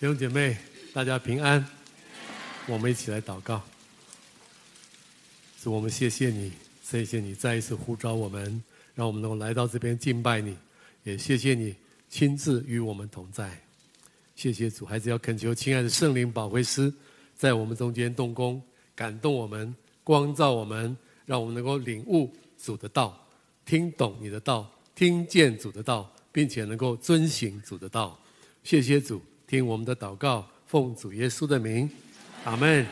弟兄姐妹，大家平安。我们一起来祷告。主，我们谢谢你，谢谢你再一次呼召我们，让我们能够来到这边敬拜你。也谢谢你亲自与我们同在。谢谢主，还是要恳求亲爱的圣灵保惠师在我们中间动工，感动我们，光照我们，让我们能够领悟主的道，听懂你的道，听见主的道，并且能够遵行主的道。谢谢主。听我们的祷告，奉主耶稣的名，阿门，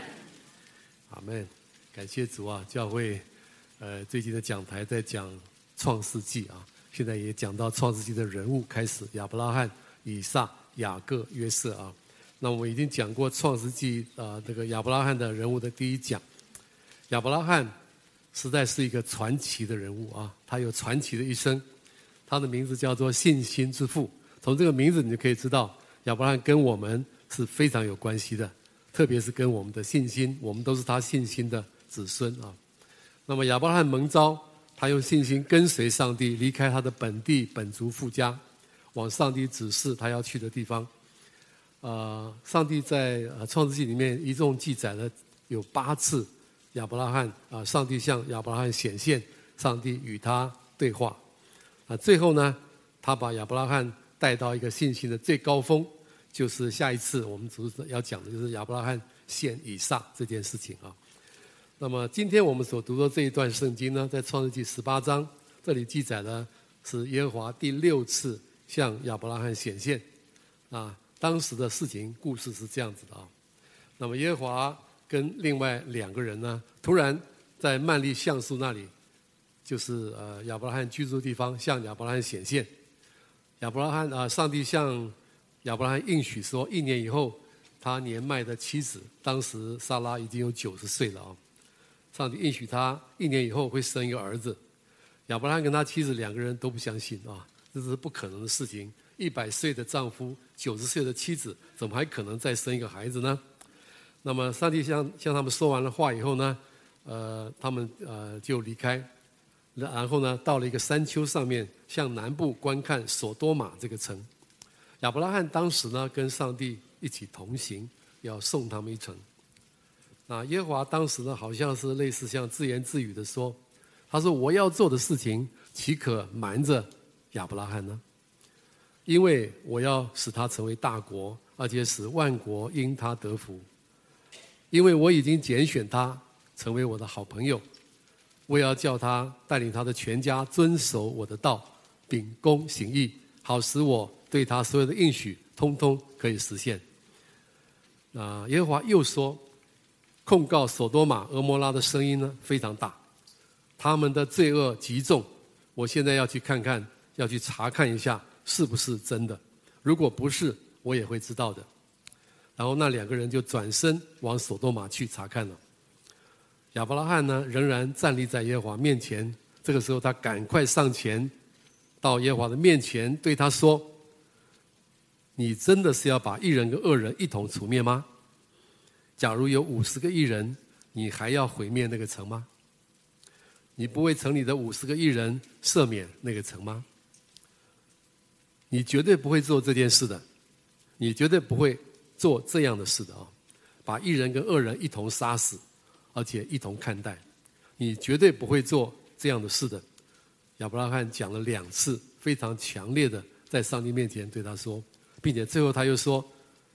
阿门。感谢主啊！教会，呃，最近的讲台在讲创世纪啊，现在也讲到创世纪的人物开始，亚伯拉罕、以撒、雅各、约瑟啊。那我们已经讲过创世纪啊，这个亚伯拉罕的人物的第一讲。亚伯拉罕实在是一个传奇的人物啊，他有传奇的一生，他的名字叫做信心之父。从这个名字你就可以知道。亚伯拉罕跟我们是非常有关系的，特别是跟我们的信心，我们都是他信心的子孙啊。那么亚伯拉罕蒙召，他用信心跟随上帝，离开他的本地本族父家，往上帝指示他要去的地方。啊，上帝在《创世记》里面一共记载了有八次亚伯拉罕啊，上帝向亚伯拉罕显现，上帝与他对话。啊，最后呢，他把亚伯拉罕带到一个信心的最高峰。就是下一次我们主要讲的就是亚伯拉罕献以撒这件事情啊。那么今天我们所读的这一段圣经呢，在创世纪十八章这里记载的是耶和华第六次向亚伯拉罕显现啊。当时的事情故事是这样子的啊。那么耶和华跟另外两个人呢，突然在曼利橡树那里，就是呃亚伯拉罕居住的地方，向亚伯拉罕显现。亚伯拉罕啊，上帝向亚伯拉罕应许说，一年以后，他年迈的妻子，当时撒拉已经有九十岁了啊。上帝应许他一年以后会生一个儿子。亚伯拉罕跟他妻子两个人都不相信啊，这是不可能的事情。一百岁的丈夫，九十岁的妻子，怎么还可能再生一个孩子呢？那么上帝向向他们说完了话以后呢，呃，他们呃就离开，然后呢，到了一个山丘上面，向南部观看索多玛这个城。亚伯拉罕当时呢，跟上帝一起同行，要送他们一程。那耶和华当时呢，好像是类似像自言自语的说：“他说我要做的事情，岂可瞒着亚伯拉罕呢？因为我要使他成为大国，而且使万国因他得福。因为我已经拣选他成为我的好朋友，我要叫他带领他的全家遵守我的道，秉公行义，好使我。”对他所有的应许，通通可以实现。啊，耶和华又说，控告所多玛、蛾摩拉的声音呢非常大，他们的罪恶极重。我现在要去看看，要去查看一下是不是真的。如果不是，我也会知道的。然后那两个人就转身往所多玛去查看了。亚伯拉罕呢，仍然站立在耶和华面前。这个时候，他赶快上前到耶和华的面前，对他说。你真的是要把一人跟恶人一同除灭吗？假如有五十个义人，你还要毁灭那个城吗？你不为城里的五十个义人赦免那个城吗？你绝对不会做这件事的，你绝对不会做这样的事的啊！把义人跟恶人一同杀死，而且一同看待，你绝对不会做这样的事的。亚伯拉罕讲了两次，非常强烈的在上帝面前对他说。并且最后他又说：“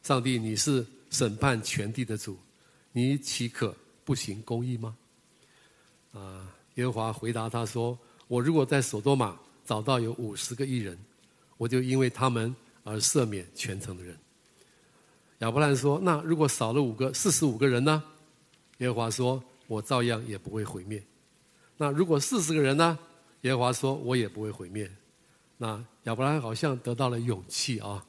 上帝，你是审判全地的主，你岂可不行公义吗？”啊，耶和华回答他说：“我如果在所多玛找到有五十个艺人，我就因为他们而赦免全城的人。”亚伯兰说：“那如果少了五个，四十五个人呢？”耶和华说：“我照样也不会毁灭。”那如果四十个人呢？耶和华说：“我也不会毁灭。”那亚伯兰好像得到了勇气啊。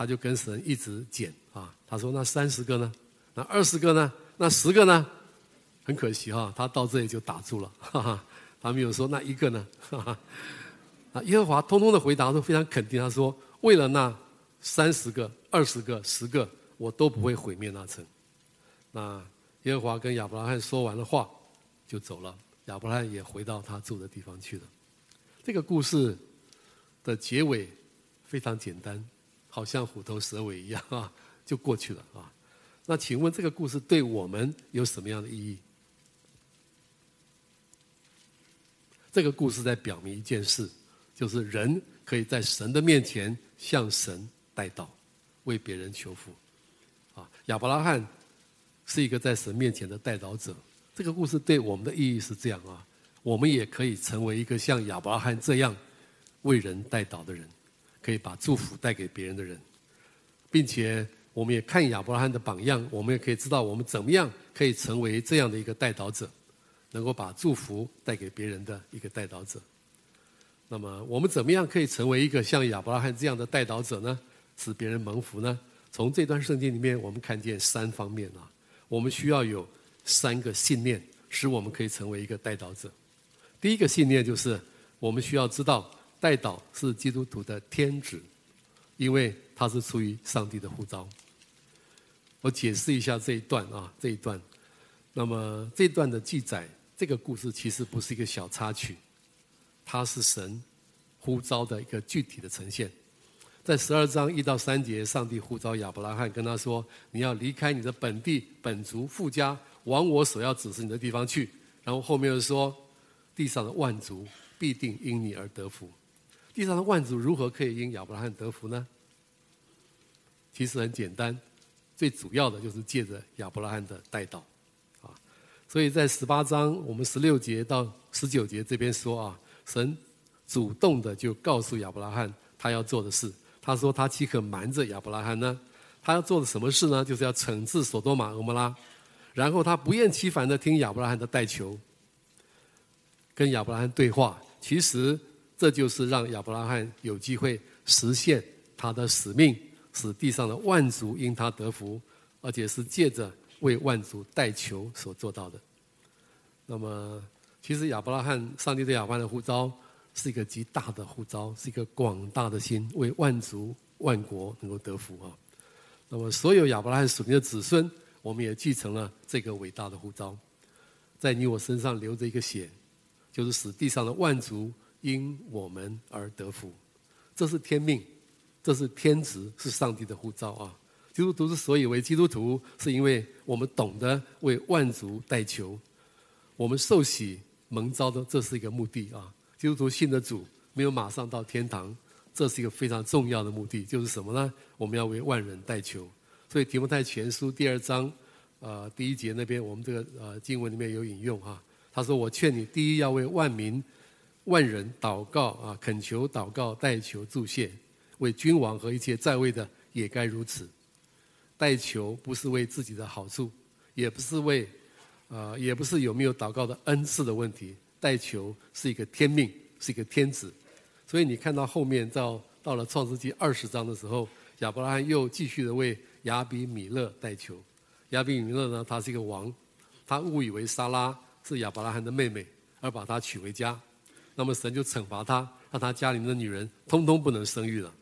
他就跟神一直捡啊，他说：“那三十个呢？那二十个呢？那十个呢？”很可惜哈，他到这里就打住了。哈哈，他没有说那一个呢？哈哈，啊，耶和华通通的回答都非常肯定。他说：“为了那三十个、二十个、十个，我都不会毁灭那城。”那耶和华跟亚伯拉罕说完了话，就走了。亚伯拉罕也回到他住的地方去了。这个故事的结尾非常简单。好像虎头蛇尾一样啊，就过去了啊。那请问这个故事对我们有什么样的意义？这个故事在表明一件事，就是人可以在神的面前向神代祷，为别人求福。啊，亚伯拉罕是一个在神面前的代祷者。这个故事对我们的意义是这样啊，我们也可以成为一个像亚伯拉罕这样为人代祷的人，可以把祝福带给别人的人，并且我们也看亚伯拉罕的榜样，我们也可以知道我们怎么样可以成为这样的一个带导者。能够把祝福带给别人的一个带导者。那么，我们怎么样可以成为一个像亚伯拉罕这样的带导者呢？使别人蒙福呢？从这段圣经里面，我们看见三方面啊。我们需要有三个信念，使我们可以成为一个带导者。第一个信念就是，我们需要知道代祷是基督徒的天职，因为他是出于上帝的呼召。我解释一下这一段啊，这一段。那么这一段的记载。这个故事其实不是一个小插曲，它是神呼召的一个具体的呈现。在十二章一到三节，上帝呼召亚伯拉罕，跟他说：“你要离开你的本地、本族、富家，往我所要指示你的地方去。”然后后面又说：“地上的万族必定因你而得福。”地上的万族如何可以因亚伯拉罕得福呢？其实很简单，最主要的就是借着亚伯拉罕的代祷。所以在十八章，我们十六节到十九节这边说啊，神主动的就告诉亚伯拉罕他要做的事。他说他岂可瞒着亚伯拉罕呢？他要做的什么事呢？就是要惩治所多玛、蛾摩拉。然后他不厌其烦的听亚伯拉罕的代求，跟亚伯拉罕对话。其实这就是让亚伯拉罕有机会实现他的使命，使地上的万族因他得福，而且是借着。为万族代求所做到的。那么，其实亚伯拉罕，上帝对亚伯拉罕的呼召是一个极大的呼召，是一个广大的心，为万族万国能够得福啊。那么，所有亚伯拉罕属灵的子孙，我们也继承了这个伟大的呼召，在你我身上流着一个血，就是使地上的万族因我们而得福。这是天命，这是天职，是上帝的呼召啊。基督徒之所以为基督徒，是因为我们懂得为万族代求，我们受洗蒙召的，这是一个目的啊。基督徒信的主，没有马上到天堂，这是一个非常重要的目的，就是什么呢？我们要为万人代求。所以提摩太前书第二章，呃，第一节那边，我们这个呃经文里面有引用哈。他说：“我劝你，第一要为万民、万人祷告啊，恳求、祷告、代求、助谢，为君王和一切在位的，也该如此。”代求不是为自己的好处，也不是为，呃，也不是有没有祷告的恩赐的问题。代求是一个天命，是一个天职。所以你看到后面到到了创世纪二十章的时候，亚伯拉罕又继续的为亚比米勒代求。亚比米勒呢，他是一个王，他误以为撒拉是亚伯拉罕的妹妹，而把她娶回家。那么神就惩罚他，让他家里面的女人通通不能生育了。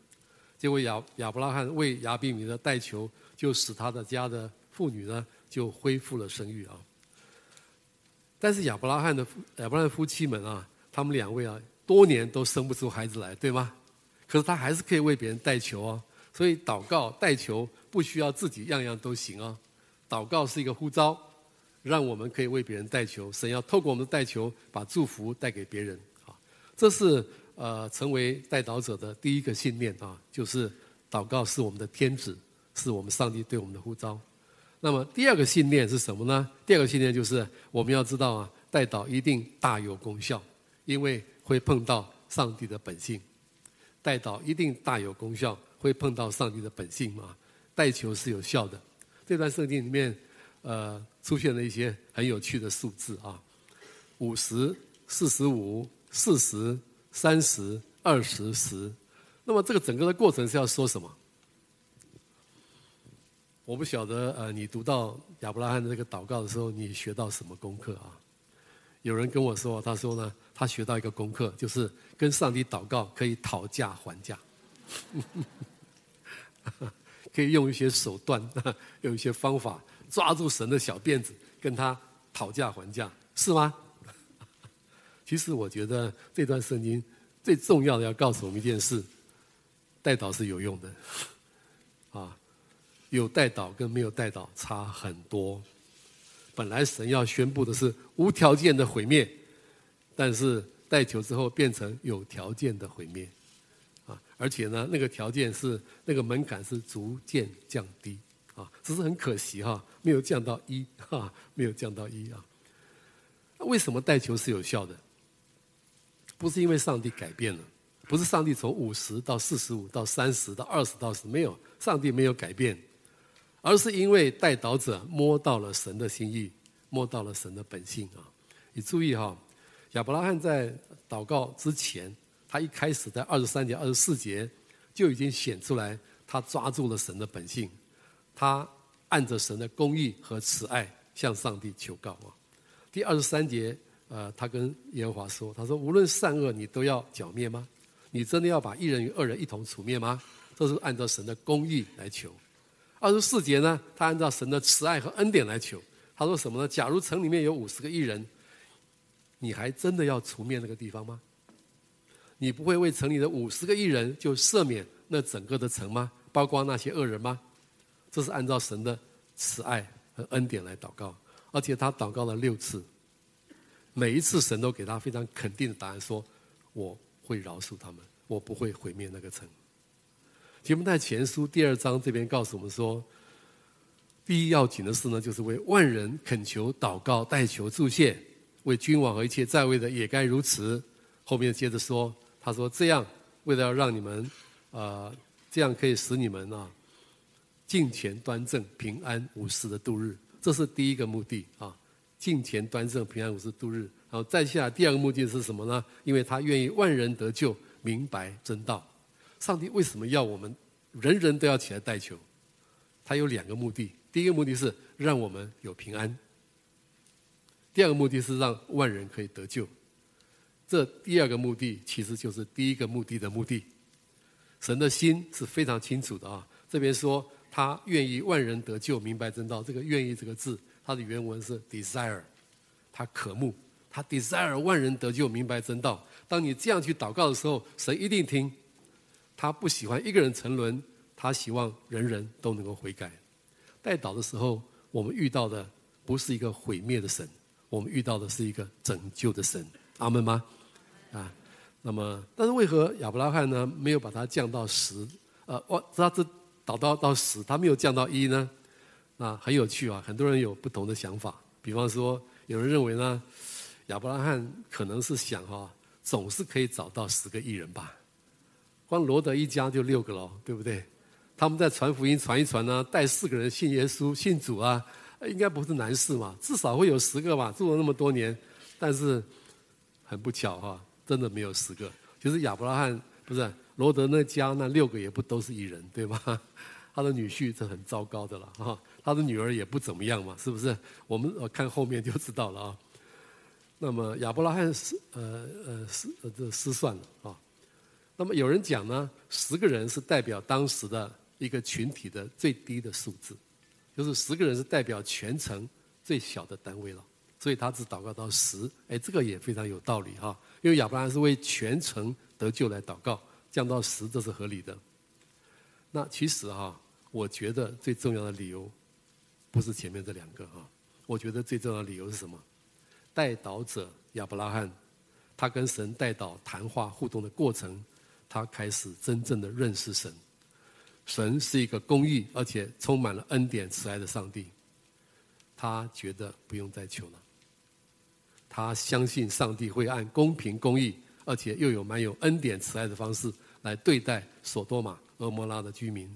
结果亚亚伯拉罕为亚比米勒代求。就使他的家的妇女呢，就恢复了生育啊。但是亚伯拉罕的亚伯拉罕夫妻们啊，他们两位啊，多年都生不出孩子来，对吗？可是他还是可以为别人代求啊。所以祷告代求不需要自己样样都行啊。祷告是一个呼召，让我们可以为别人代求。神要透过我们的代求，把祝福带给别人。这是呃，成为代祷者的第一个信念啊，就是祷告是我们的天职。是我们上帝对我们的呼召。那么第二个信念是什么呢？第二个信念就是我们要知道啊，代祷一定大有功效，因为会碰到上帝的本性。代祷一定大有功效，会碰到上帝的本性嘛？代求是有效的。这段圣经里面，呃，出现了一些很有趣的数字啊：五十、四十五、四十、三十、二十、十。那么这个整个的过程是要说什么？我不晓得，呃，你读到亚伯拉罕的这个祷告的时候，你学到什么功课啊？有人跟我说，他说呢，他学到一个功课，就是跟上帝祷告可以讨价还价，可以用一些手段，用一些方法抓住神的小辫子，跟他讨价还价，是吗？其实我觉得这段圣经最重要的要告诉我们一件事：代祷是有用的。啊，有代祷跟没有代祷差很多。本来神要宣布的是无条件的毁灭，但是代求之后变成有条件的毁灭，啊，而且呢，那个条件是那个门槛是逐渐降低，啊，只是很可惜哈，没有降到一，哈，没有降到一啊。为什么代求是有效的？不是因为上帝改变了，不是上帝从五十到四十五到三十到二十到十，没有，上帝没有改变。而是因为代祷者摸到了神的心意，摸到了神的本性啊！你注意哈，亚伯拉罕在祷告之前，他一开始在二十三节、二十四节就已经显出来，他抓住了神的本性，他按着神的公义和慈爱向上帝求告啊。第二十三节，呃，他跟耶和华说：“他说，无论善恶，你都要剿灭吗？你真的要把一人与恶人一同除灭吗？这是按照神的公义来求。”二十四节呢，他按照神的慈爱和恩典来求。他说什么呢？假如城里面有五十个艺人，你还真的要除灭那个地方吗？你不会为城里的五十个艺人就赦免那整个的城吗？包括那些恶人吗？这是按照神的慈爱和恩典来祷告，而且他祷告了六次，每一次神都给他非常肯定的答案，说我会饶恕他们，我不会毁灭那个城。提摩太前书第二章这边告诉我们说，第一要紧的事呢，就是为万人恳求、祷告、代求、助谢，为君王和一切在位的也该如此。后面接着说，他说这样为了要让你们，啊，这样可以使你们啊，敬虔端正、平安无事的度日，这是第一个目的啊，敬虔端正、平安无事度日。然后再下第二个目的是什么呢？因为他愿意万人得救，明白真道。上帝为什么要我们人人都要起来代求？他有两个目的：第一个目的是让我们有平安；第二个目的是让万人可以得救。这第二个目的其实就是第一个目的的目的。神的心是非常清楚的啊！这边说他愿意万人得救，明白真道。这个“愿意”这个字，它的原文是 “desire”，他渴慕，他 desire 万人得救，明白真道。当你这样去祷告的时候，神一定听。他不喜欢一个人沉沦，他希望人人都能够悔改。代祷的时候，我们遇到的不是一个毁灭的神，我们遇到的是一个拯救的神。阿门吗？啊，那么，但是为何亚伯拉罕呢没有把它降到十？呃，我他这祷到到十，他没有降到一呢？那很有趣啊，很多人有不同的想法。比方说，有人认为呢，亚伯拉罕可能是想哈、总是可以找到十个艺人吧。光罗德一家就六个了，对不对？他们在传福音传一传呢，带四个人信耶稣、信主啊，应该不是难事嘛，至少会有十个吧。住了那么多年，但是很不巧哈，真的没有十个。就是亚伯拉罕不是罗德那家那六个也不都是艺人，对吗？他的女婿是很糟糕的了哈，他的女儿也不怎么样嘛，是不是？我们看后面就知道了啊。那么亚伯拉罕失呃呃失呃这失算了啊。那么有人讲呢，十个人是代表当时的一个群体的最低的数字，就是十个人是代表全城最小的单位了，所以他只祷告到十，哎，这个也非常有道理哈，因为亚伯拉罕是为全城得救来祷告，降到十这是合理的。那其实哈，我觉得最重要的理由不是前面这两个啊，我觉得最重要的理由是什么？代祷者亚伯拉罕，他跟神代祷谈话互动的过程。他开始真正的认识神，神是一个公义而且充满了恩典慈爱的上帝。他觉得不用再求了，他相信上帝会按公平公义，而且又有满有恩典慈爱的方式来对待所多玛、蛾摩拉的居民。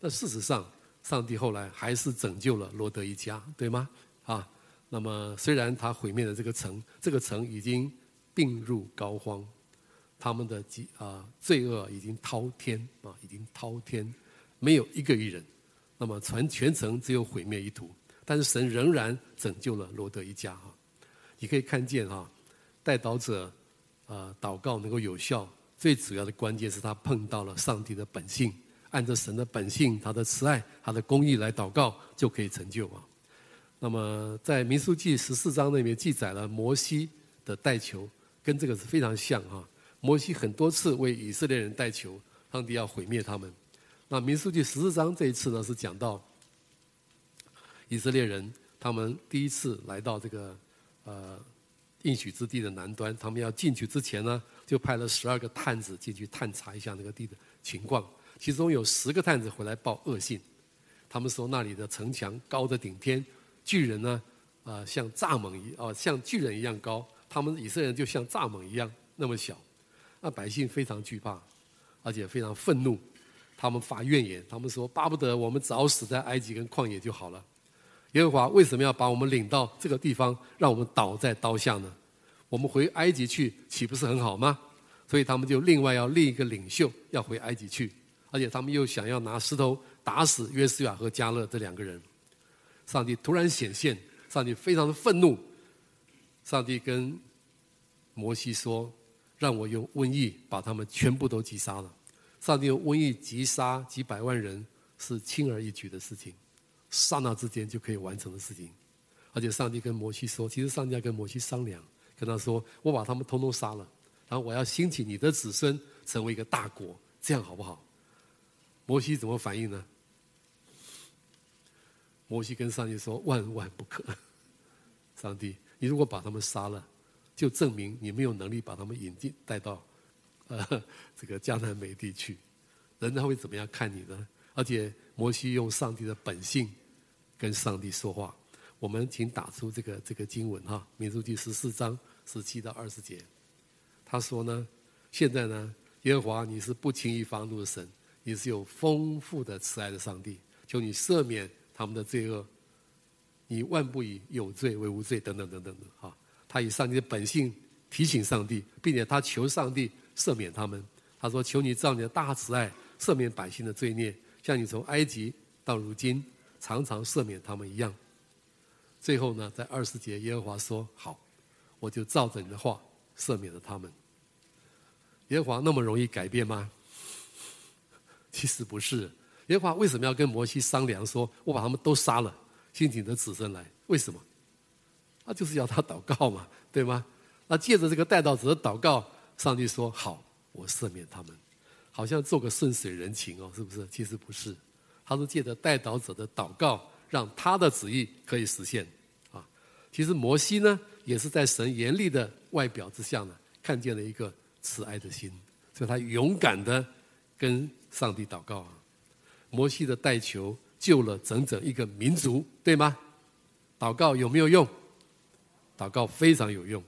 那事实上，上帝后来还是拯救了罗德一家，对吗？啊，那么虽然他毁灭了这个城，这个城已经病入膏肓。他们的罪啊罪恶已经滔天啊，已经滔天，没有一个义人，那么全全城只有毁灭一途。但是神仍然拯救了罗德一家啊。你可以看见哈，代祷者啊祷告能够有效，最主要的关键是他碰到了上帝的本性，按照神的本性，他的慈爱，他的公义来祷告，就可以成就啊。那么在民数记十四章那边记载了摩西的代求，跟这个是非常像啊。摩西很多次为以色列人代求，上帝要毁灭他们。那民数记十四章这一次呢，是讲到以色列人他们第一次来到这个呃应许之地的南端，他们要进去之前呢，就派了十二个探子进去探查一下那个地的情况，其中有十个探子回来报恶信，他们说那里的城墙高的顶天，巨人呢，啊、像蚱蜢一哦像巨人一样高，他们以色列人就像蚱蜢一样那么小，那百姓非常惧怕，而且非常愤怒。他们发怨言，他们说巴不得我们早死在埃及跟旷野就好了。耶和华为什么要把我们领到这个地方，让我们倒在刀下呢？我们回埃及去岂不是很好吗？所以他们就另外要另一个领袖要回埃及去，而且他们又想要拿石头打死约书亚和加勒这两个人。上帝突然显现，上帝非常的愤怒。上帝跟摩西说：“让我用瘟疫把他们全部都击杀了。”上帝用瘟疫击杀几百万人是轻而易举的事情，刹那之间就可以完成的事情。而且上帝跟摩西说，其实上帝要跟摩西商量，跟他说：“我把他们通通杀了，然后我要兴起你的子孙成为一个大国，这样好不好？”摩西怎么反应呢？摩西跟上帝说：“万万不可！上帝，你如果把他们杀了，就证明你没有能力把他们引进带到。”呃，这个迦南美地去，人他会怎么样看你呢？而且摩西用上帝的本性跟上帝说话。我们请打出这个这个经文哈，《民数记》十四章十七到二十节。他说呢，现在呢，耶和华你是不轻易发怒的神，你是有丰富的慈爱的上帝，求你赦免他们的罪恶，你万不以有罪为无罪，等等等等的哈。他以上帝的本性提醒上帝，并且他求上帝。赦免他们，他说：“求你照你的大慈爱赦免百姓的罪孽，像你从埃及到如今常常赦免他们一样。”最后呢，在二十节，耶和华说：“好，我就照着你的话赦免了他们。”耶和华那么容易改变吗？其实不是。耶和华为什么要跟摩西商量，说我把他们都杀了，兴起的子孙来？为什么？那就是要他祷告嘛，对吗？那借着这个代祷者的祷告。上帝说：“好，我赦免他们，好像做个顺水人情哦，是不是？其实不是，他是借着代祷者的祷告，让他的旨意可以实现。啊，其实摩西呢，也是在神严厉的外表之下呢，看见了一个慈爱的心，所以他勇敢的跟上帝祷告啊。摩西的代求救了整整一个民族，对吗？祷告有没有用？祷告非常有用。”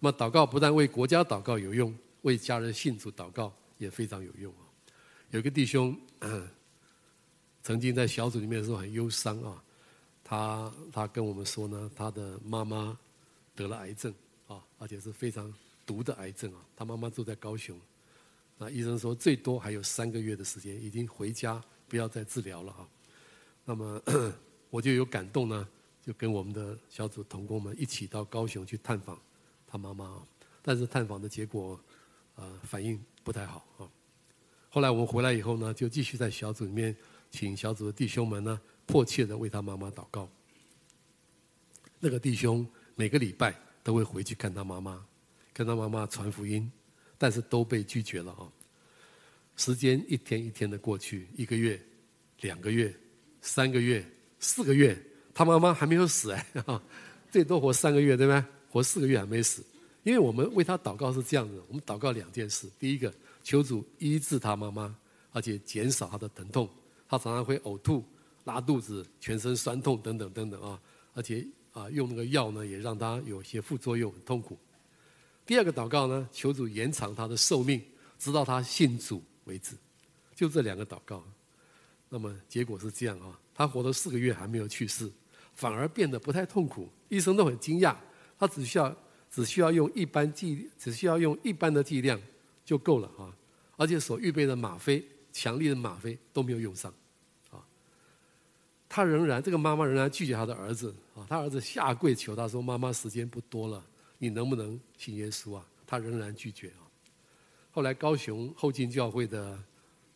那么祷告不但为国家祷告有用，为家人信主祷告也非常有用啊。有个弟兄，曾经在小组里面的时候很忧伤啊，他他跟我们说呢，他的妈妈得了癌症啊，而且是非常毒的癌症啊。他妈妈住在高雄，那医生说最多还有三个月的时间，已经回家不要再治疗了啊。那么我就有感动呢，就跟我们的小组同工们一起到高雄去探访。他妈妈，但是探访的结果，呃，反应不太好啊。后来我们回来以后呢，就继续在小组里面，请小组的弟兄们呢，迫切的为他妈妈祷告。那个弟兄每个礼拜都会回去看他妈妈，跟他妈妈传福音，但是都被拒绝了啊。时间一天一天的过去，一个月、两个月、三个月、四个月，他妈妈还没有死哎，最多活三个月，对吗？活四个月还没死，因为我们为他祷告是这样的：我们祷告两件事，第一个，求主医治他妈妈，而且减少他的疼痛。他常常会呕吐、拉肚子、全身酸痛等等等等啊，而且啊，用那个药呢，也让他有些副作用，很痛苦。第二个祷告呢，求主延长他的寿命，直到他信主为止。就这两个祷告，那么结果是这样啊，他活了四个月还没有去世，反而变得不太痛苦，医生都很惊讶。他只需要只需要用一般剂，只需要用一般的剂量就够了啊！而且所预备的吗啡，强力的吗啡都没有用上，啊！他仍然这个妈妈仍然拒绝他的儿子啊！他儿子下跪求他说：“妈妈，时间不多了，你能不能信耶稣啊？”他仍然拒绝啊！后来高雄后进教会的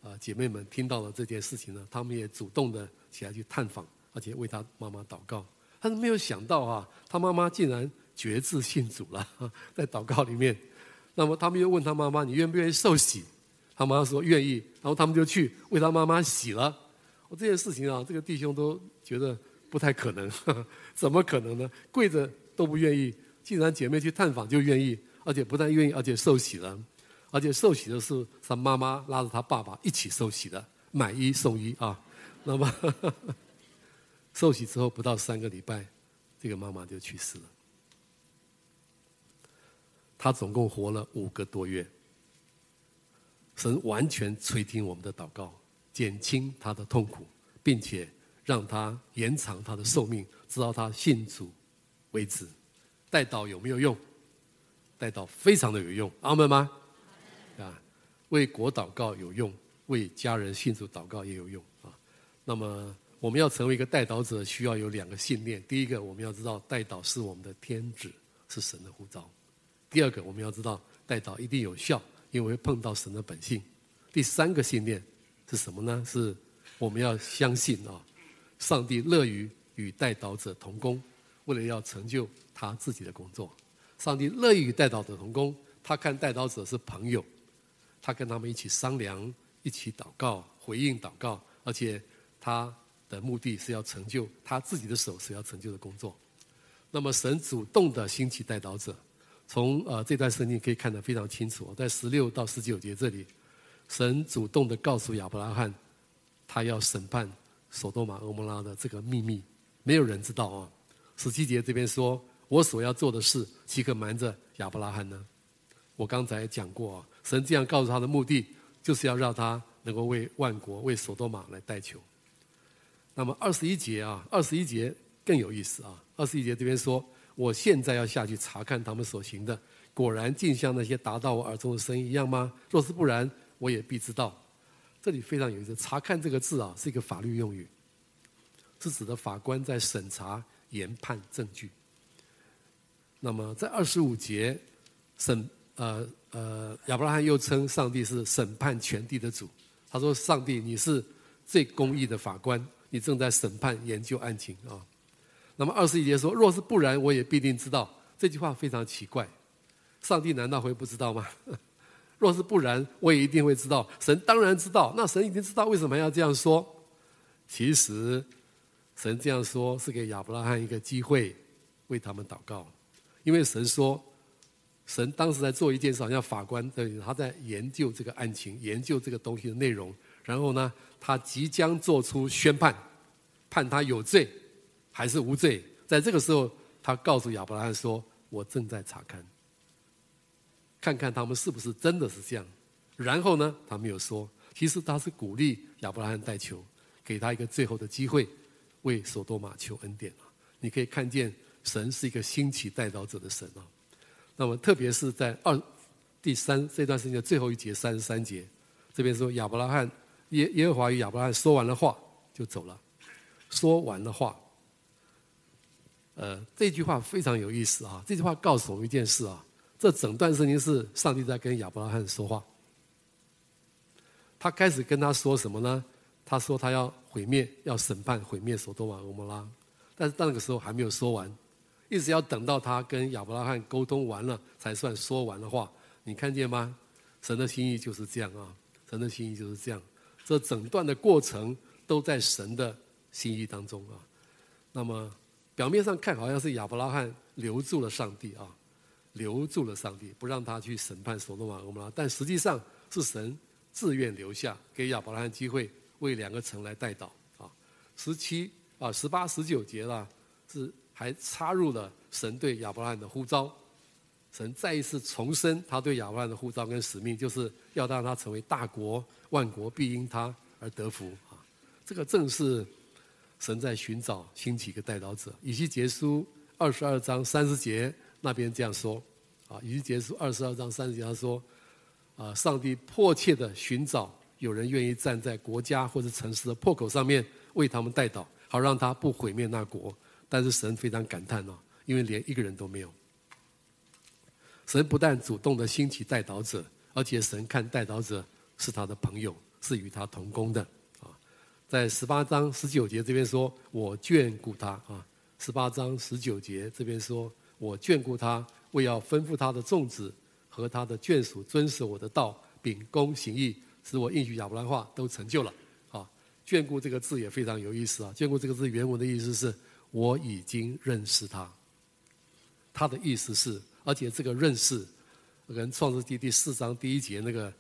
啊姐妹们听到了这件事情呢，他们也主动的起来去探访，而且为他妈妈祷告。但是没有想到啊，他妈妈竟然。决志信主了，在祷告里面，那么他们又问他妈妈：“你愿不愿意受洗？”他妈妈说愿意，然后他们就去为他妈妈洗了。我这件事情啊，这个弟兄都觉得不太可能，怎么可能呢？跪着都不愿意，既然姐妹去探访就愿意，而且不但愿意，而且受洗了，而且受洗的是他妈妈拉着他爸爸一起受洗的，买一送一啊。那么呵 呵受洗之后不到三个礼拜，这个妈妈就去世了。他总共活了五个多月，神完全垂听我们的祷告，减轻他的痛苦，并且让他延长他的寿命，直到他信主为止。代祷有没有用？代祷非常的有用，阿门吗？啊，为国祷告有用，为家人信主祷告也有用啊。那么我们要成为一个代祷者，需要有两个信念：第一个，我们要知道代祷是我们的天职，是神的呼召。第二个，我们要知道代祷一定有效，因为碰到神的本性。第三个信念是什么呢？是我们要相信啊，上帝乐于与代祷者同工，为了要成就他自己的工作。上帝乐意与代祷者同工，他看代祷者是朋友，他跟他们一起商量，一起祷告，回应祷告，而且他的目的是要成就他自己的手是要成就的工作。那么神主动的兴起代祷者。从呃这段圣经可以看得非常清楚，在十六到十九节这里，神主动的告诉亚伯拉罕，他要审判所多玛、蛾摩拉的这个秘密，没有人知道啊。十七节这边说，我所要做的事，岂可瞒着亚伯拉罕呢？我刚才讲过，神这样告诉他的目的，就是要让他能够为万国、为所多玛来代求。那么二十一节啊，二十一节更有意思啊，二十一节这边说。我现在要下去查看他们所行的，果然竟像那些达到我耳中的声音一样吗？若是不然，我也必知道。这里非常有意思，“查看”这个字啊，是一个法律用语，是指的法官在审查、研判证据。那么在二十五节，审呃呃亚伯拉罕又称上帝是审判全地的主。他说：“上帝，你是最公义的法官，你正在审判、研究案情啊。”那么二十一节说：“若是不然，我也必定知道。”这句话非常奇怪，上帝难道会不知道吗？若是不然，我也一定会知道。神当然知道，那神已经知道，为什么要这样说？其实，神这样说是给亚伯拉罕一个机会，为他们祷告，因为神说，神当时在做一件事，好像法官对他在研究这个案情，研究这个东西的内容，然后呢，他即将做出宣判，判他有罪。还是无罪，在这个时候，他告诉亚伯拉罕说：“我正在查看，看看他们是不是真的是这样。”然后呢，他没有说，其实他是鼓励亚伯拉罕代求，给他一个最后的机会，为所多玛求恩典啊！你可以看见神是一个兴起代祷者的神啊。那么，特别是在二第三这段时间的最后一节三十三节，这边说亚伯拉罕耶耶和华与亚伯拉罕说完了话就走了，说完了话。呃，这句话非常有意思啊！这句话告诉我们一件事啊，这整段圣经是上帝在跟亚伯拉罕说话。他开始跟他说什么呢？他说他要毁灭，要审判毁灭所多玛、蛾摩拉，但是到那个时候还没有说完，一直要等到他跟亚伯拉罕沟通完了，才算说完的话。你看见吗？神的心意就是这样啊！神的心意就是这样，这整段的过程都在神的心意当中啊。那么。表面上看好像是亚伯拉罕留住了上帝啊，留住了上帝，不让他去审判所多玛、蛾摩拉，但实际上是神自愿留下，给亚伯拉罕机会为两个城来代祷啊。十七啊，十八、十九节啦，是还插入了神对亚伯拉罕的呼召，神再一次重申他对亚伯拉罕的呼召跟使命，就是要让他成为大国，万国必因他而得福啊。这个正是。神在寻找兴起一个代祷者，以西结书二十二章三十节那边这样说，啊，以西结书二十二章三十节他说，啊，上帝迫切的寻找有人愿意站在国家或者城市的破口上面为他们代祷，好让他不毁灭那国。但是神非常感叹哦，因为连一个人都没有。神不但主动的兴起代祷者，而且神看代祷者是他的朋友，是与他同工的啊。在十八章十九节这边说，我眷顾他啊。十八章十九节这边说，我眷顾他，为要吩咐他的众子和他的眷属遵守我的道，秉公行义，使我应许亚伯拉罕话都成就了。啊，眷顾这个字也非常有意思啊。眷顾这个字原文的意思是我已经认识他。他的意思是，而且这个认识跟创世记第四章第一节那个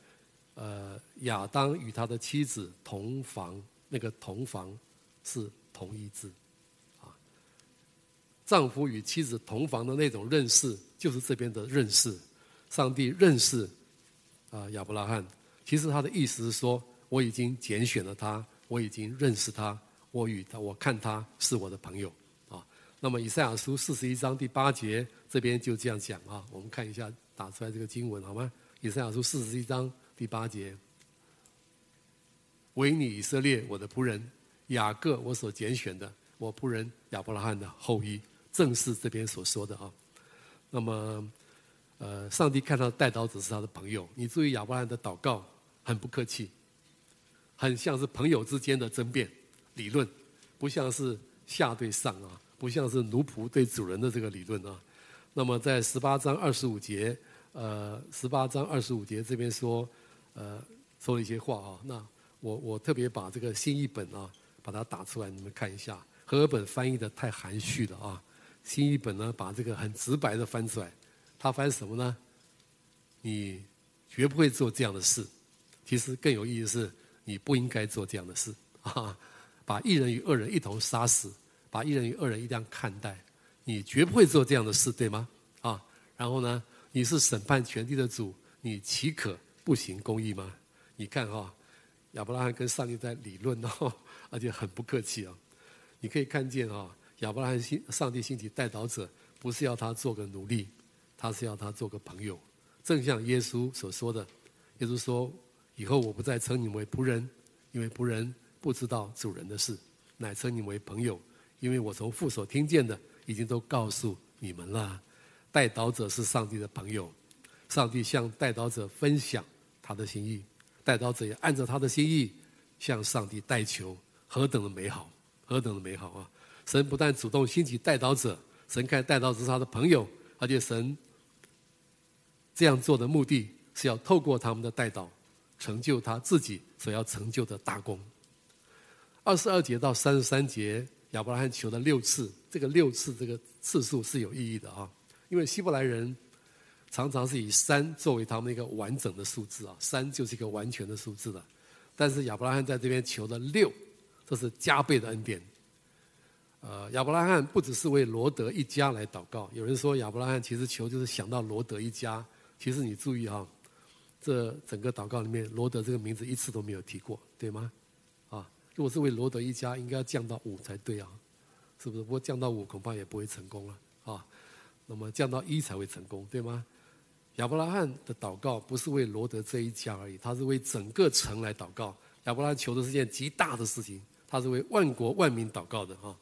呃亚当与他的妻子同房那个同房是同义字。啊丈夫与妻子同房的那种认识，就是这边的认识。上帝认识啊亚伯拉罕，其实他的意思是说，我已经拣选了他，我已经认识他，我与他，我看他是我的朋友啊。那么以赛亚书四十一章第八节这边就这样讲啊，我们看一下打出来这个经文好吗？以赛亚书四十一章第八节，唯你以色列，我的仆人雅各，我所拣选的，我仆人亚伯拉罕的后裔。正是这边所说的啊，那么，呃，上帝看到带刀者是他的朋友。你注意亚伯拉罕的祷告很不客气，很像是朋友之间的争辩理论，不像是下对上啊，不像是奴仆对主人的这个理论啊。那么在十八章二十五节，呃，十八章二十五节这边说，呃，说了一些话啊。那我我特别把这个新译本啊，把它打出来，你们看一下。和合本翻译的太含蓄了啊。新译本呢，把这个很直白的翻出来，他翻什么呢？你绝不会做这样的事。其实更有意义的是，你不应该做这样的事啊！把一人与恶人一同杀死，把一人与恶人一样看待，你绝不会做这样的事，对吗？啊！然后呢，你是审判全地的主，你岂可不行公义吗？你看哈，亚伯拉罕跟上帝在理论哦，而且很不客气啊！你可以看见啊。亚伯拉罕兴上帝兴起代祷者，不是要他做个奴隶，他是要他做个朋友。正像耶稣所说的，耶稣说：“以后我不再称你为仆人，因为仆人不知道主人的事，乃称你为朋友，因为我从父所听见的，已经都告诉你们了。”代祷者是上帝的朋友，上帝向代祷者分享他的心意，代祷者也按照他的心意向上帝代求，何等的美好，何等的美好啊！神不但主动兴起代祷者，神看代祷者是他的朋友，而且神这样做的目的是要透过他们的代祷，成就他自己所要成就的大功。二十二节到三十三节，亚伯拉罕求了六次，这个六次这个次数是有意义的啊，因为希伯来人常常是以三作为他们一个完整的数字啊，三就是一个完全的数字了。但是亚伯拉罕在这边求了六，这是加倍的恩典。呃，亚伯拉罕不只是为罗德一家来祷告。有人说亚伯拉罕其实求就是想到罗德一家。其实你注意哈、啊，这整个祷告里面罗德这个名字一次都没有提过，对吗？啊，如果是为罗德一家，应该要降到五才对啊，是不是？不过降到五恐怕也不会成功了啊。那么降到一才会成功，对吗？亚伯拉罕的祷告不是为罗德这一家而已，他是为整个城来祷告。亚伯拉罕求的是件极大的事情，他是为万国万民祷告的啊。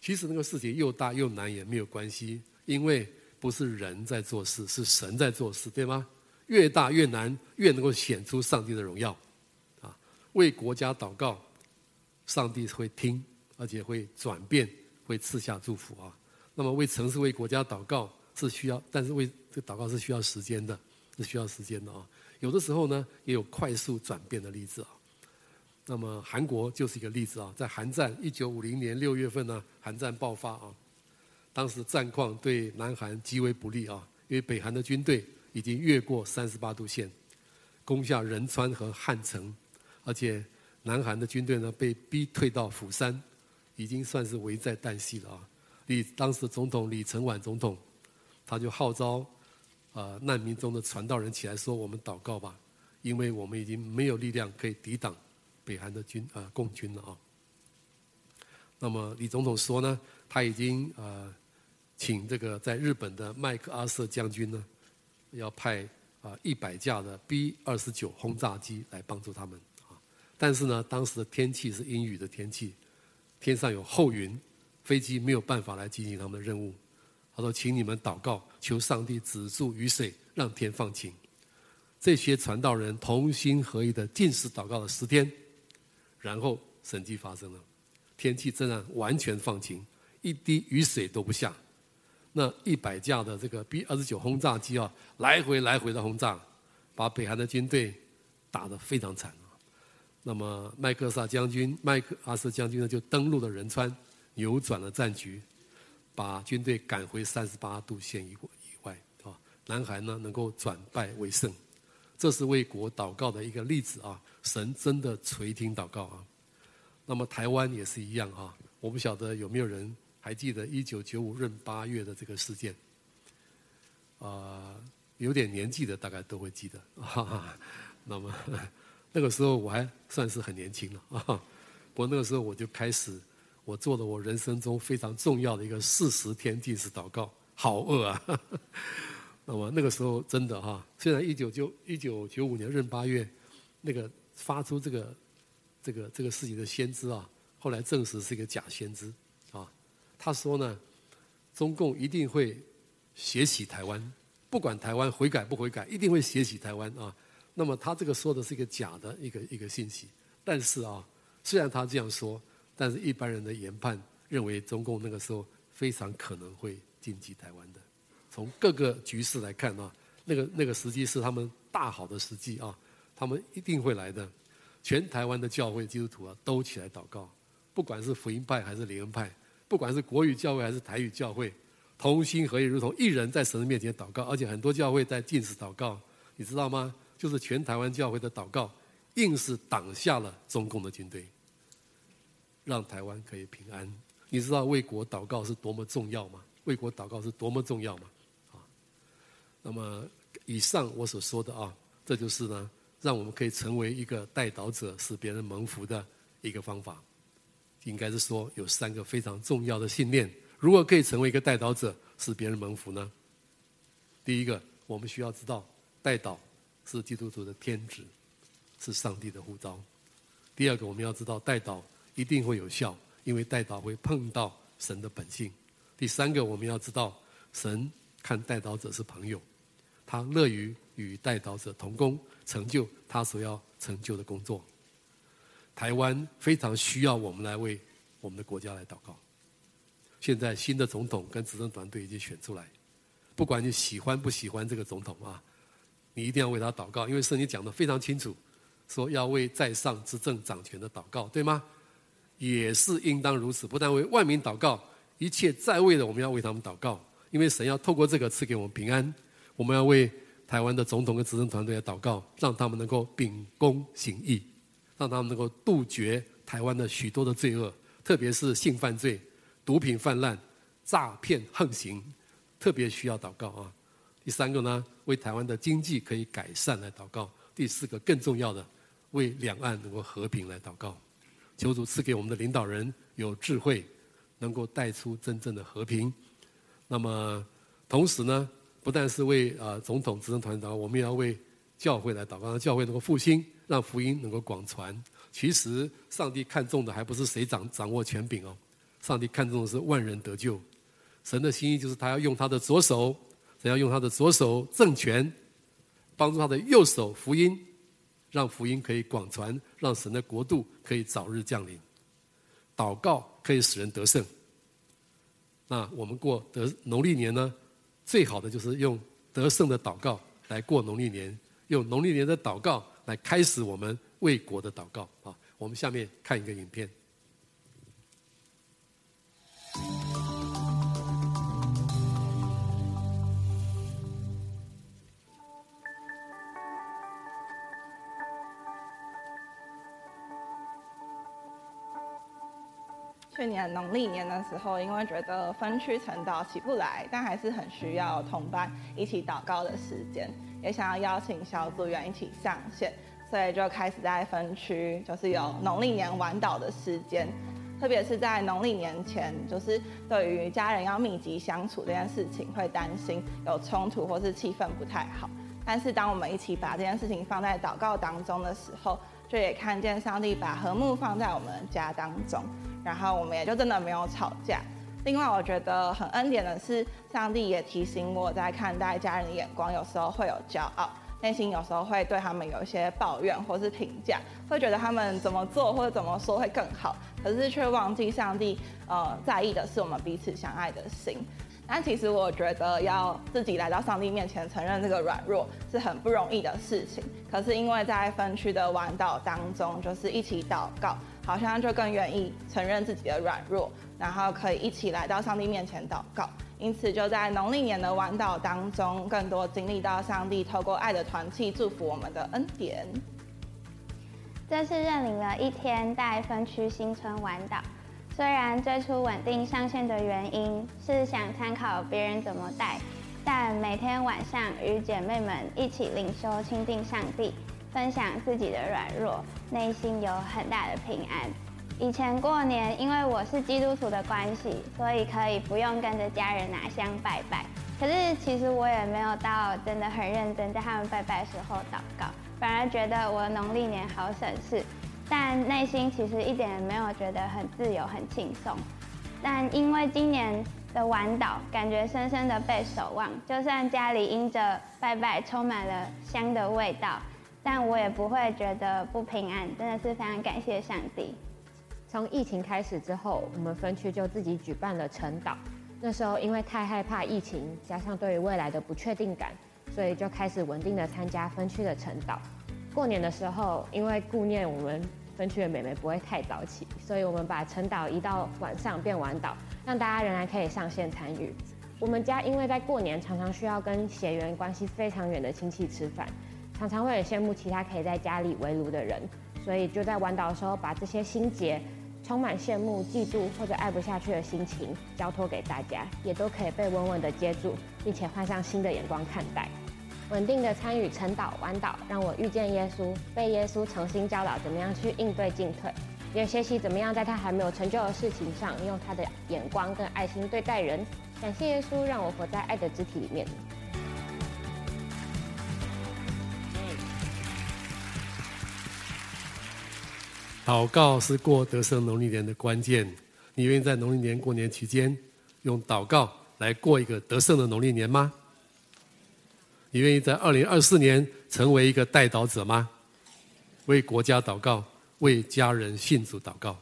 其实那个事情又大又难也没有关系，因为不是人在做事，是神在做事，对吗？越大越难，越能够显出上帝的荣耀。啊，为国家祷告，上帝会听，而且会转变，会赐下祝福啊。那么为城市、为国家祷告是需要，但是为这祷告是需要时间的，是需要时间的啊。有的时候呢，也有快速转变的例子啊。那么韩国就是一个例子啊，在韩战一九五零年六月份呢，韩战爆发啊，当时战况对南韩极为不利啊，因为北韩的军队已经越过三十八度线，攻下仁川和汉城，而且南韩的军队呢被逼退到釜山，已经算是危在旦夕了啊。李当时总统李承晚总统，他就号召啊难民中的传道人起来说：“我们祷告吧，因为我们已经没有力量可以抵挡。”北韩的军啊、共军了啊。那么李总统说呢，他已经呃，请这个在日本的麦克阿瑟将军呢，要派啊一百架的 B 二十九轰炸机来帮助他们啊。但是呢，当时的天气是阴雨的天气，天上有厚云，飞机没有办法来进行他们的任务。他说：“请你们祷告，求上帝止住雨水，让天放晴。”这些传道人同心合意的禁食祷告了十天。然后神迹发生了，天气真的完全放晴，一滴雨水都不下。那一百架的这个 B 二十九轰炸机啊，来回来回的轰炸，把北韩的军队打得非常惨。那么麦克萨将军、麦克阿瑟将军呢，就登陆了仁川，扭转了战局，把军队赶回三十八度线以以外啊。南韩呢，能够转败为胜，这是为国祷告的一个例子啊！神真的垂听祷告啊。那么台湾也是一样啊。我不晓得有没有人还记得一九九五闰八月的这个事件啊？有点年纪的大概都会记得。哈哈，那么。那个时候我还算是很年轻了啊，不过那个时候我就开始，我做了我人生中非常重要的一个四十天禁食祷告，好饿啊！那么那个时候真的哈，虽然一九九一九九五年闰八月，那个发出这个这个这个事情的先知啊，后来证实是一个假先知，他说呢，中共一定会血洗台湾，不管台湾悔改不悔改，一定会血洗台湾啊。那么他这个说的是一个假的一个一个信息，但是啊，虽然他这样说，但是一般人的研判认为中共那个时候非常可能会进击台湾的。从各个局势来看啊，那个那个时机是他们大好的时机啊，他们一定会来的。全台湾的教会基督徒啊都起来祷告，不管是福音派还是灵恩派，不管是国语教会还是台语教会，同心合意，如同一人在神的面前祷告，而且很多教会在禁食祷告，你知道吗？就是全台湾教会的祷告，硬是挡下了中共的军队，让台湾可以平安。你知道为国祷告是多么重要吗？为国祷告是多么重要吗？啊，那么以上我所说的啊，这就是呢，让我们可以成为一个代祷者，使别人蒙福的一个方法。应该是说有三个非常重要的信念，如果可以成为一个代祷者，使别人蒙福呢？第一个，我们需要知道代祷。是基督徒的天职，是上帝的呼召。第二个，我们要知道代祷一定会有效，因为代祷会碰到神的本性。第三个，我们要知道神看代祷者是朋友，他乐于与代祷者同工，成就他所要成就的工作。台湾非常需要我们来为我们的国家来祷告。现在新的总统跟执政团队已经选出来，不管你喜欢不喜欢这个总统啊。你一定要为他祷告，因为圣经讲得非常清楚，说要为在上执政掌权的祷告，对吗？也是应当如此，不但为万民祷告，一切在位的我们要为他们祷告，因为神要透过这个赐给我们平安。我们要为台湾的总统跟执政团队来祷告，让他们能够秉公行义，让他们能够杜绝台湾的许多的罪恶，特别是性犯罪、毒品泛滥、诈骗横行，特别需要祷告啊。第三个呢，为台湾的经济可以改善来祷告；第四个更重要的，为两岸能够和平来祷告。求主赐给我们的领导人有智慧，能够带出真正的和平。那么，同时呢，不但是为啊总统执政团祷，我们也要为教会来祷告，让教会能够复兴，让福音能够广传。其实，上帝看重的还不是谁掌掌握权柄哦，上帝看重的是万人得救。神的心意就是他要用他的左手。只要用他的左手政权，帮助他的右手福音，让福音可以广传，让神的国度可以早日降临。祷告可以使人得胜。那我们过得农历年呢，最好的就是用得胜的祷告来过农历年，用农历年的祷告来开始我们为国的祷告啊。我们下面看一个影片。去年农历年的时候，因为觉得分区晨祷起不来，但还是很需要同伴一起祷告的时间，也想要邀请小组员一起上线，所以就开始在分区，就是有农历年晚祷的时间，特别是在农历年前，就是对于家人要密集相处这件事情，会担心有冲突或是气氛不太好。但是当我们一起把这件事情放在祷告当中的时候，就也看见上帝把和睦放在我们家当中。然后我们也就真的没有吵架。另外，我觉得很恩典的是，上帝也提醒我在看待家人的眼光，有时候会有骄傲，内心有时候会对他们有一些抱怨或是评价，会觉得他们怎么做或者怎么说会更好，可是却忘记上帝呃在意的是我们彼此相爱的心。但其实我觉得要自己来到上帝面前承认这个软弱是很不容易的事情。可是因为在分区的晚祷当中，就是一起祷告，好像就更愿意承认自己的软弱，然后可以一起来到上帝面前祷告。因此就在农历年的晚祷当中，更多经历到上帝透过爱的团契祝福我们的恩典。这次认领了一天带分区新春晚祷。虽然最初稳定上线的原因是想参考别人怎么带，但每天晚上与姐妹们一起领修、亲近上帝，分享自己的软弱，内心有很大的平安。以前过年因为我是基督徒的关系，所以可以不用跟着家人拿香拜拜。可是其实我也没有到真的很认真在他们拜拜时候祷告，反而觉得我农历年好省事。但内心其实一点也没有觉得很自由、很轻松。但因为今年的晚祷，感觉深深的被守望。就算家里因着拜拜充满了香的味道，但我也不会觉得不平安。真的是非常感谢上帝。从疫情开始之后，我们分区就自己举办了晨岛。那时候因为太害怕疫情，加上对于未来的不确定感，所以就开始稳定的参加分区的晨岛。过年的时候，因为顾念我们分区的妹妹不会太早起，所以我们把晨岛移到晚上变晚岛，让大家仍然可以上线参与。我们家因为在过年常常需要跟血缘关系非常远的亲戚吃饭，常常会很羡慕其他可以在家里围炉的人，所以就在晚岛的时候把这些心结、充满羡慕、嫉妒或者爱不下去的心情交托给大家，也都可以被稳稳的接住，并且换上新的眼光看待。稳定的参与晨祷、晚祷，让我遇见耶稣，被耶稣重新教导怎么样去应对进退，也学习怎么样在他还没有成就的事情上，用他的眼光跟爱心对待人。感谢耶稣，让我活在爱的肢体里面。祷告是过得胜农历年的关键。你愿意在农历年过年期间，用祷告来过一个得胜的农历年吗？你愿意在二零二四年成为一个代祷者吗？为国家祷告，为家人信主祷告，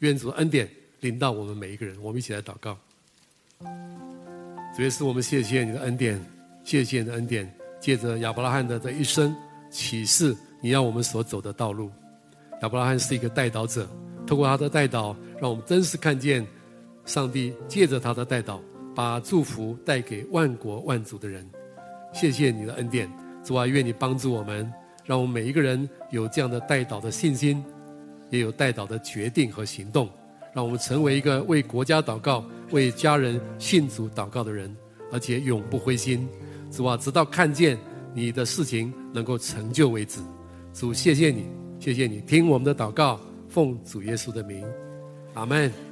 愿主恩典临到我们每一个人。我们一起来祷告。主耶稣，我们谢谢你的恩典，谢谢你的恩典。借着亚伯拉罕的这一生启示，你让我们所走的道路。亚伯拉罕是一个代祷者，透过他的代祷，让我们真实看见上帝借着他的代祷，把祝福带给万国万族的人。谢谢你的恩典，主啊，愿你帮助我们，让我们每一个人有这样的代祷的信心，也有代祷的决定和行动，让我们成为一个为国家祷告、为家人信主祷告的人，而且永不灰心。主啊，直到看见你的事情能够成就为止。主，谢谢你，谢谢你，听我们的祷告，奉主耶稣的名，阿门。